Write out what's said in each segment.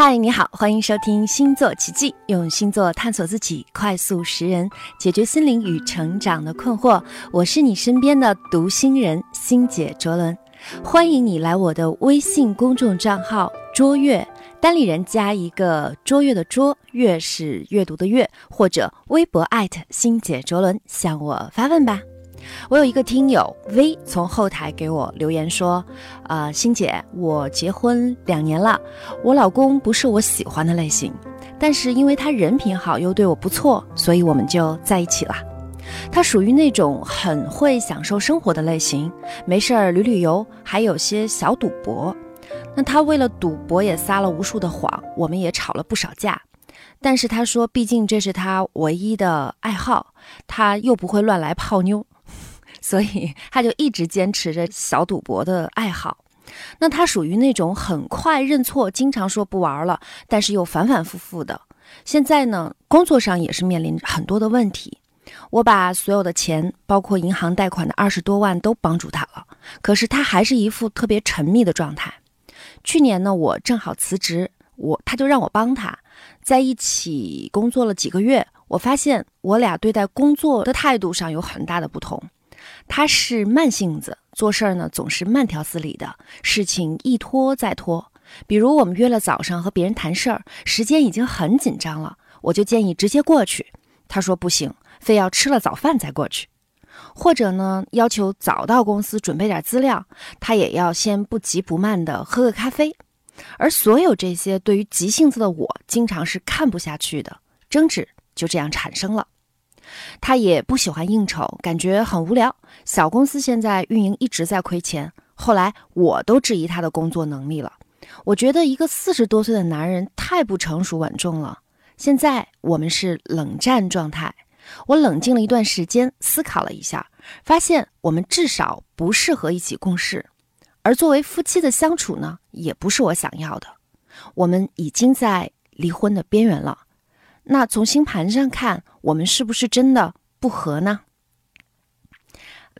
嗨，你好，欢迎收听星座奇迹，用星座探索自己，快速识人，解决心灵与成长的困惑。我是你身边的读心人星姐卓伦，欢迎你来我的微信公众账号“卓越”，单立人加一个“卓越”的“卓”，越是阅读的“阅”，或者微博艾特星姐卓伦向我发问吧。我有一个听友 V 从后台给我留言说：“啊，欣姐，我结婚两年了，我老公不是我喜欢的类型，但是因为他人品好又对我不错，所以我们就在一起了。他属于那种很会享受生活的类型，没事儿旅旅游，还有些小赌博。那他为了赌博也撒了无数的谎，我们也吵了不少架。但是他说，毕竟这是他唯一的爱好，他又不会乱来泡妞。”所以 他就一直坚持着小赌博的爱好。那他属于那种很快认错、经常说不玩了，但是又反反复复的。现在呢，工作上也是面临很多的问题。我把所有的钱，包括银行贷款的二十多万，都帮助他了，可是他还是一副特别沉迷的状态。去年呢，我正好辞职，我他就让我帮他，在一起工作了几个月，我发现我俩对待工作的态度上有很大的不同。他是慢性子，做事儿呢总是慢条斯理的，事情一拖再拖。比如我们约了早上和别人谈事儿，时间已经很紧张了，我就建议直接过去。他说不行，非要吃了早饭再过去。或者呢，要求早到公司准备点资料，他也要先不急不慢的喝个咖啡。而所有这些，对于急性子的我，经常是看不下去的，争执就这样产生了。他也不喜欢应酬，感觉很无聊。小公司现在运营一直在亏钱，后来我都质疑他的工作能力了。我觉得一个四十多岁的男人太不成熟稳重了。现在我们是冷战状态，我冷静了一段时间，思考了一下，发现我们至少不适合一起共事，而作为夫妻的相处呢，也不是我想要的。我们已经在离婚的边缘了。那从星盘上看，我们是不是真的不合呢？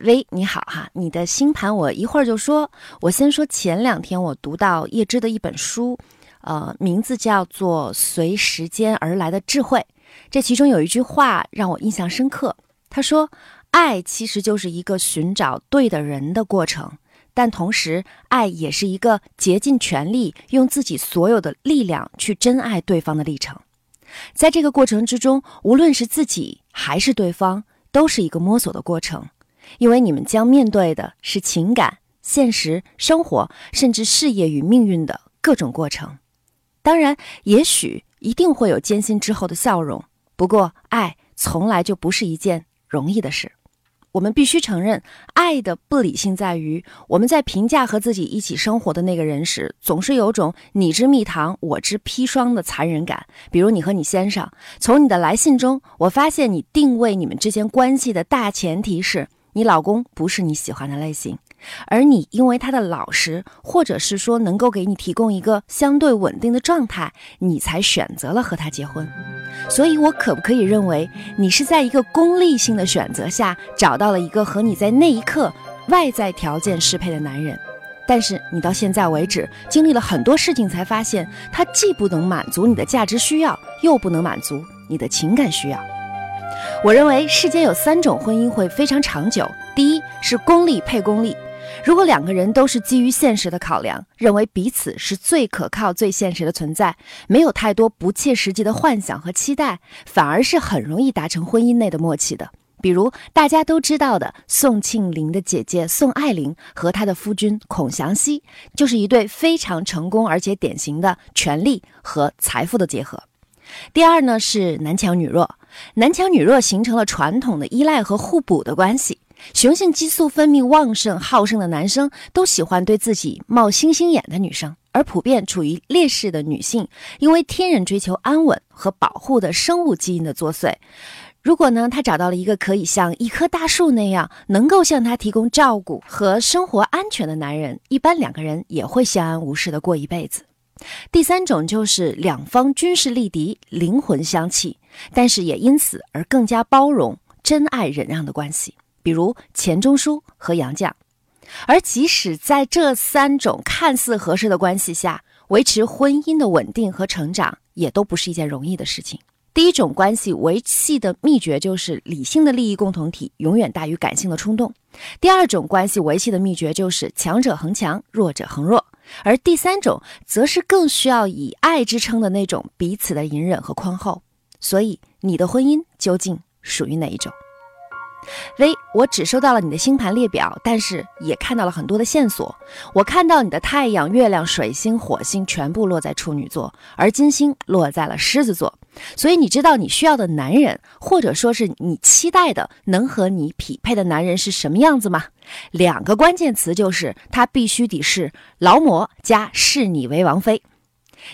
喂，你好哈，你的星盘我一会儿就说。我先说前两天我读到叶芝的一本书，呃，名字叫做《随时间而来的智慧》。这其中有一句话让我印象深刻，他说：“爱其实就是一个寻找对的人的过程，但同时，爱也是一个竭尽全力用自己所有的力量去真爱对方的历程。”在这个过程之中，无论是自己还是对方，都是一个摸索的过程，因为你们将面对的是情感、现实、生活，甚至事业与命运的各种过程。当然，也许一定会有艰辛之后的笑容。不过，爱从来就不是一件容易的事。我们必须承认，爱的不理性在于，我们在评价和自己一起生活的那个人时，总是有种你之蜜糖，我之砒霜的残忍感。比如，你和你先生，从你的来信中，我发现你定位你们之间关系的大前提是你老公不是你喜欢的类型。而你因为他的老实，或者是说能够给你提供一个相对稳定的状态，你才选择了和他结婚。所以，我可不可以认为你是在一个功利性的选择下找到了一个和你在那一刻外在条件适配的男人？但是你到现在为止经历了很多事情，才发现他既不能满足你的价值需要，又不能满足你的情感需要。我认为世间有三种婚姻会非常长久：第一是功利配功利。如果两个人都是基于现实的考量，认为彼此是最可靠、最现实的存在，没有太多不切实际的幻想和期待，反而是很容易达成婚姻内的默契的。比如大家都知道的宋庆龄的姐姐宋爱玲和她的夫君孔祥熙，就是一对非常成功而且典型的权力和财富的结合。第二呢是男强女弱，男强女弱形成了传统的依赖和互补的关系。雄性激素分泌旺盛、好胜的男生都喜欢对自己冒星星眼的女生，而普遍处于劣势的女性，因为天然追求安稳和保护的生物基因的作祟。如果呢，她找到了一个可以像一棵大树那样，能够向她提供照顾和生活安全的男人，一般两个人也会相安无事的过一辈子。第三种就是两方均是力敌，灵魂相契，但是也因此而更加包容、真爱忍让的关系。比如钱钟书和杨绛，而即使在这三种看似合适的关系下，维持婚姻的稳定和成长，也都不是一件容易的事情。第一种关系维系的秘诀就是理性的利益共同体永远大于感性的冲动。第二种关系维系的秘诀就是强者恒强，弱者恒弱。而第三种则是更需要以爱支撑的那种彼此的隐忍和宽厚。所以，你的婚姻究竟属于哪一种？喂，我只收到了你的星盘列表，但是也看到了很多的线索。我看到你的太阳、月亮、水星、火星全部落在处女座，而金星落在了狮子座。所以你知道你需要的男人，或者说是你期待的能和你匹配的男人是什么样子吗？两个关键词就是他必须得是劳模加视你为王妃。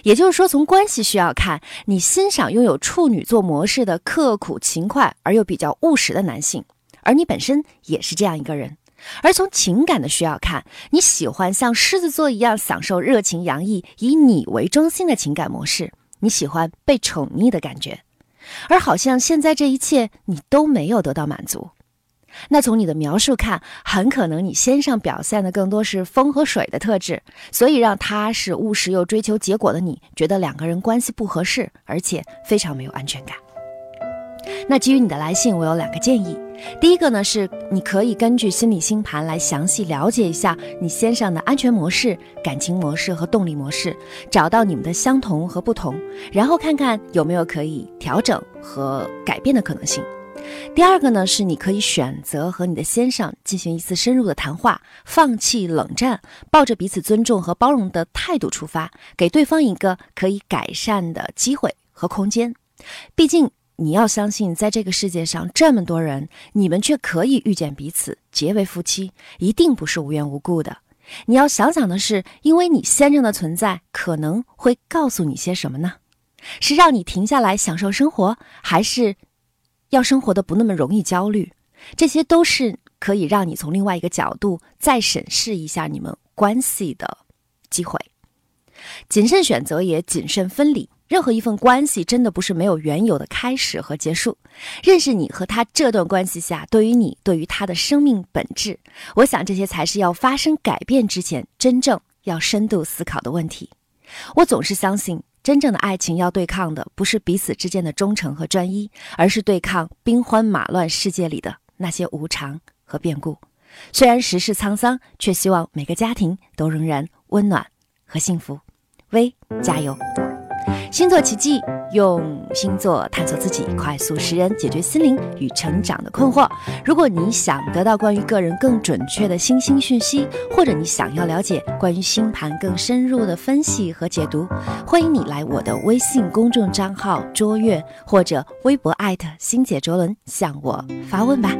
也就是说，从关系需要看，你欣赏拥有处女座模式的刻苦勤快而又比较务实的男性。而你本身也是这样一个人，而从情感的需要看，你喜欢像狮子座一样享受热情洋溢、以你为中心的情感模式，你喜欢被宠溺的感觉，而好像现在这一切你都没有得到满足。那从你的描述看，很可能你先生表现的更多是风和水的特质，所以让他是务实又追求结果的你，觉得两个人关系不合适，而且非常没有安全感。那基于你的来信，我有两个建议。第一个呢，是你可以根据心理星盘来详细了解一下你先生的安全模式、感情模式和动力模式，找到你们的相同和不同，然后看看有没有可以调整和改变的可能性。第二个呢，是你可以选择和你的先生进行一次深入的谈话，放弃冷战，抱着彼此尊重和包容的态度出发，给对方一个可以改善的机会和空间。毕竟。你要相信，在这个世界上这么多人，你们却可以遇见彼此，结为夫妻，一定不是无缘无故的。你要想想的是，因为你先生的存在，可能会告诉你些什么呢？是让你停下来享受生活，还是要生活的不那么容易焦虑？这些都是可以让你从另外一个角度再审视一下你们关系的机会。谨慎选择，也谨慎分离。任何一份关系真的不是没有缘由的开始和结束。认识你和他这段关系下，对于你，对于他的生命本质，我想这些才是要发生改变之前真正要深度思考的问题。我总是相信，真正的爱情要对抗的不是彼此之间的忠诚和专一，而是对抗兵荒马乱世界里的那些无常和变故。虽然世事沧桑，却希望每个家庭都仍然温暖和幸福。微加油！星座奇迹，用星座探索自己，快速识人，解决心灵与成长的困惑。如果你想得到关于个人更准确的星星讯息，或者你想要了解关于星盘更深入的分析和解读，欢迎你来我的微信公众账号“卓越”或者微博艾特“星姐卓伦”向我发问吧。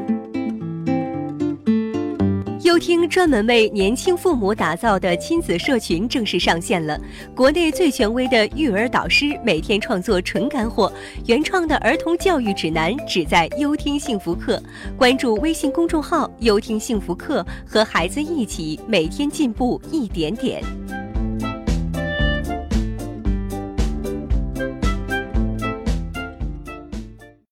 优听专门为年轻父母打造的亲子社群正式上线了。国内最权威的育儿导师每天创作纯干货，原创的儿童教育指南只在优听幸福课。关注微信公众号“优听幸福课”，和孩子一起每天进步一点点。